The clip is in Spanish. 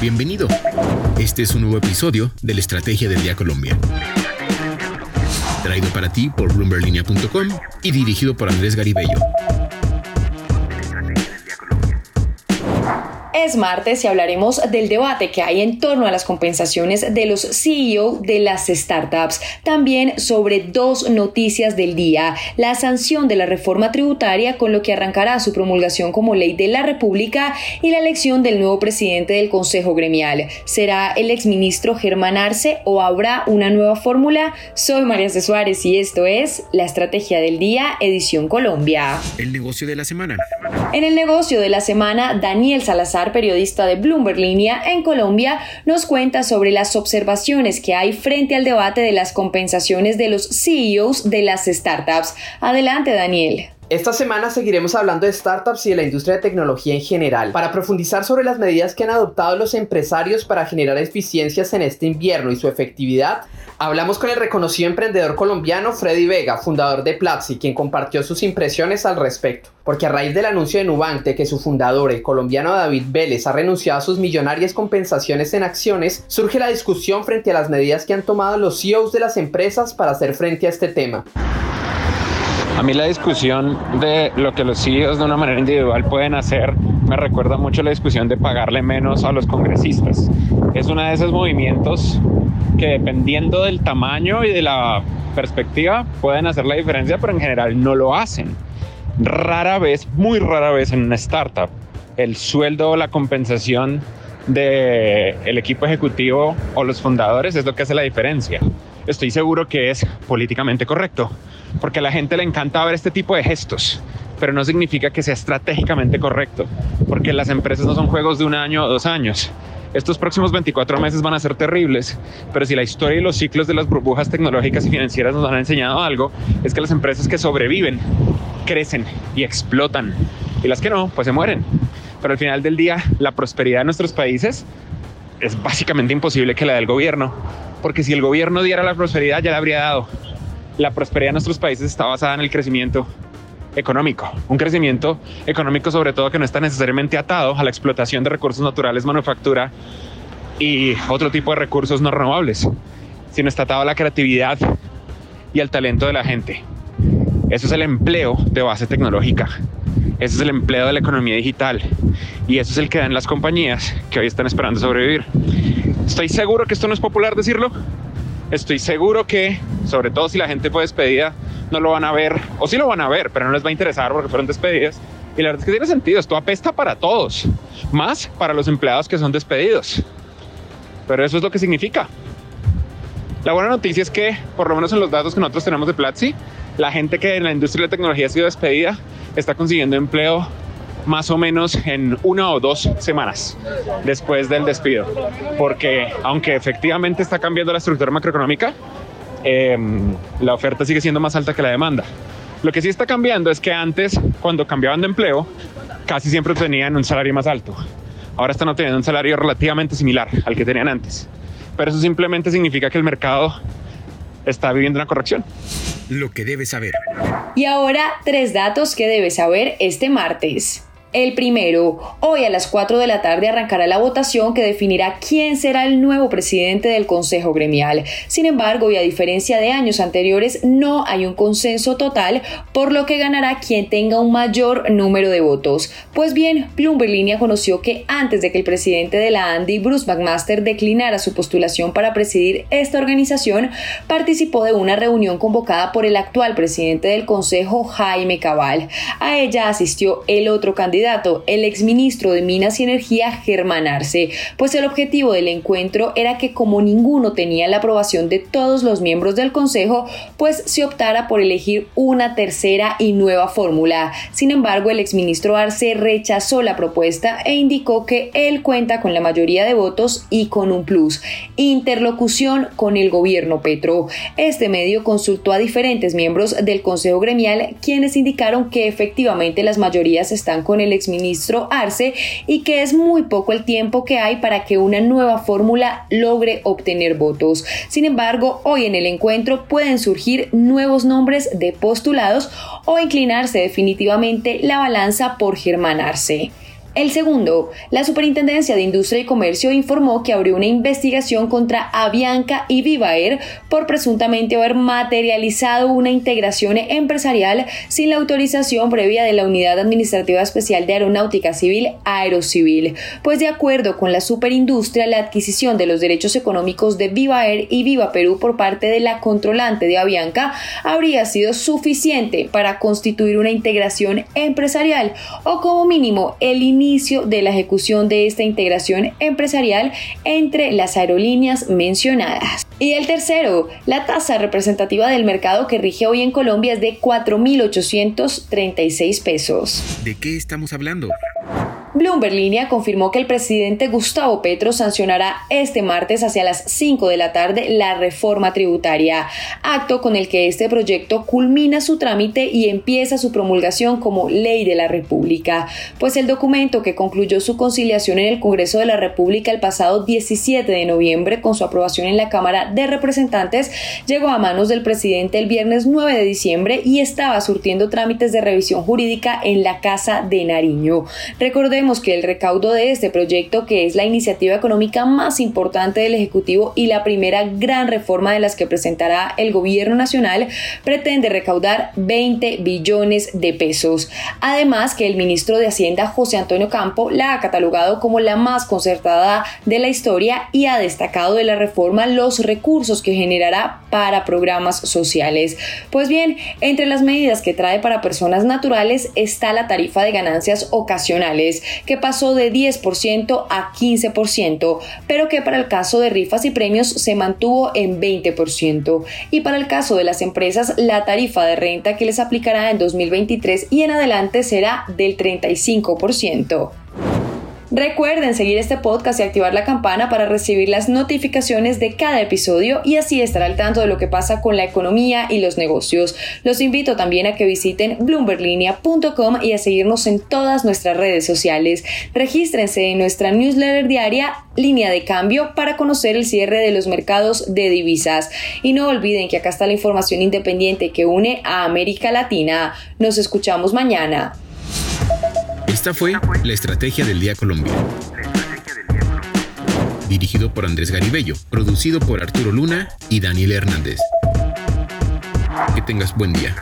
Bienvenido. Este es un nuevo episodio de la Estrategia del Día Colombia. Traído para ti por bloomberlinia.com y dirigido por Andrés Garibello. Es martes y hablaremos del debate que hay en torno a las compensaciones de los CEO de las startups. También sobre dos noticias del día. La sanción de la reforma tributaria con lo que arrancará su promulgación como ley de la República y la elección del nuevo presidente del Consejo Gremial. ¿Será el exministro Germán Arce o habrá una nueva fórmula? Soy María C. Suárez y esto es La Estrategia del Día, edición Colombia. El negocio de la semana. En el negocio de la semana, Daniel Salazar periodista de Bloomberg Línea en Colombia, nos cuenta sobre las observaciones que hay frente al debate de las compensaciones de los CEOs de las startups. Adelante, Daniel. Esta semana seguiremos hablando de startups y de la industria de tecnología en general, para profundizar sobre las medidas que han adoptado los empresarios para generar eficiencias en este invierno y su efectividad. Hablamos con el reconocido emprendedor colombiano Freddy Vega, fundador de Platzi, quien compartió sus impresiones al respecto. Porque a raíz del anuncio de Nubank que su fundador, el colombiano David Vélez, ha renunciado a sus millonarias compensaciones en acciones, surge la discusión frente a las medidas que han tomado los CEOs de las empresas para hacer frente a este tema. A mí la discusión de lo que los CEOs de una manera individual pueden hacer me recuerda mucho la discusión de pagarle menos a los congresistas. Es uno de esos movimientos que dependiendo del tamaño y de la perspectiva pueden hacer la diferencia, pero en general no lo hacen. Rara vez, muy rara vez en una startup, el sueldo o la compensación del el equipo ejecutivo o los fundadores es lo que hace la diferencia. Estoy seguro que es políticamente correcto porque a la gente le encanta ver este tipo de gestos, pero no significa que sea estratégicamente correcto, porque las empresas no son juegos de un año o dos años. Estos próximos 24 meses van a ser terribles, pero si la historia y los ciclos de las burbujas tecnológicas y financieras nos han enseñado algo, es que las empresas que sobreviven crecen y explotan, y las que no, pues se mueren. Pero al final del día, la prosperidad de nuestros países es básicamente imposible que la del gobierno, porque si el gobierno diera la prosperidad ya la habría dado la prosperidad de nuestros países está basada en el crecimiento económico, un crecimiento económico sobre todo que no está necesariamente atado a la explotación de recursos naturales, manufactura y otro tipo de recursos no renovables, sino está atado a la creatividad y al talento de la gente. Eso es el empleo de base tecnológica. Eso es el empleo de la economía digital. Y eso es el que dan las compañías que hoy están esperando sobrevivir. Estoy seguro que esto no es popular decirlo, Estoy seguro que, sobre todo si la gente fue despedida, no lo van a ver, o sí lo van a ver, pero no les va a interesar porque fueron despedidas. Y la verdad es que tiene sentido, esto apesta para todos, más para los empleados que son despedidos. Pero eso es lo que significa. La buena noticia es que, por lo menos en los datos que nosotros tenemos de Platzi, la gente que en la industria de la tecnología ha sido despedida está consiguiendo empleo más o menos en una o dos semanas después del despido. Porque aunque efectivamente está cambiando la estructura macroeconómica, em, la oferta sigue siendo más alta que la demanda. Lo que sí está cambiando es que antes, cuando cambiaban de empleo, casi siempre tenían un salario más alto. Ahora están obteniendo un salario relativamente similar al que tenían antes. Pero eso simplemente significa que el mercado está viviendo una corrección. Lo que debes saber. Y ahora, tres datos que debes saber este martes. El primero, hoy a las 4 de la tarde arrancará la votación que definirá quién será el nuevo presidente del Consejo Gremial. Sin embargo, y a diferencia de años anteriores, no hay un consenso total, por lo que ganará quien tenga un mayor número de votos. Pues bien, Bloomberg Línea conoció que antes de que el presidente de la Andy, Bruce McMaster, declinara su postulación para presidir esta organización, participó de una reunión convocada por el actual presidente del Consejo, Jaime Cabal. A ella asistió el otro candidato el exministro de Minas y Energía Germán Arce, pues el objetivo del encuentro era que como ninguno tenía la aprobación de todos los miembros del Consejo, pues se optara por elegir una tercera y nueva fórmula. Sin embargo, el exministro Arce rechazó la propuesta e indicó que él cuenta con la mayoría de votos y con un plus, interlocución con el gobierno Petro. Este medio consultó a diferentes miembros del Consejo Gremial quienes indicaron que efectivamente las mayorías están con el exministro Arce y que es muy poco el tiempo que hay para que una nueva fórmula logre obtener votos. Sin embargo, hoy en el encuentro pueden surgir nuevos nombres de postulados o inclinarse definitivamente la balanza por Germán Arce. El segundo, la Superintendencia de Industria y Comercio informó que abrió una investigación contra Avianca y Vivaer por presuntamente haber materializado una integración empresarial sin la autorización previa de la Unidad Administrativa Especial de Aeronáutica Civil Aerocivil, pues de acuerdo con la superindustria, la adquisición de los derechos económicos de Vivaer y Viva Perú por parte de la controlante de Avianca habría sido suficiente para constituir una integración empresarial o como mínimo el inicio de la ejecución de esta integración empresarial entre las aerolíneas mencionadas. Y el tercero, la tasa representativa del mercado que rige hoy en Colombia es de 4.836 pesos. ¿De qué estamos hablando? Bloomberg Línea confirmó que el presidente Gustavo Petro sancionará este martes hacia las 5 de la tarde la reforma tributaria, acto con el que este proyecto culmina su trámite y empieza su promulgación como ley de la República, pues el documento que concluyó su conciliación en el Congreso de la República el pasado 17 de noviembre con su aprobación en la Cámara de Representantes llegó a manos del presidente el viernes 9 de diciembre y estaba surtiendo trámites de revisión jurídica en la Casa de Nariño. Recordemos que el recaudo de este proyecto, que es la iniciativa económica más importante del Ejecutivo y la primera gran reforma de las que presentará el Gobierno Nacional, pretende recaudar 20 billones de pesos. Además que el ministro de Hacienda, José Antonio Campo, la ha catalogado como la más concertada de la historia y ha destacado de la reforma los recursos que generará para programas sociales. Pues bien, entre las medidas que trae para personas naturales está la tarifa de ganancias ocasionales, que pasó de 10% a 15%, pero que para el caso de rifas y premios se mantuvo en 20%. Y para el caso de las empresas, la tarifa de renta que les aplicará en 2023 y en adelante será del 35%. Recuerden seguir este podcast y activar la campana para recibir las notificaciones de cada episodio y así estar al tanto de lo que pasa con la economía y los negocios. Los invito también a que visiten bloomberglinea.com y a seguirnos en todas nuestras redes sociales. Regístrense en nuestra newsletter diaria Línea de Cambio para conocer el cierre de los mercados de divisas. Y no olviden que acá está la información independiente que une a América Latina. Nos escuchamos mañana. Esta fue la Estrategia del Día Colombia. Dirigido por Andrés Garibello, producido por Arturo Luna y Daniel Hernández. Que tengas buen día.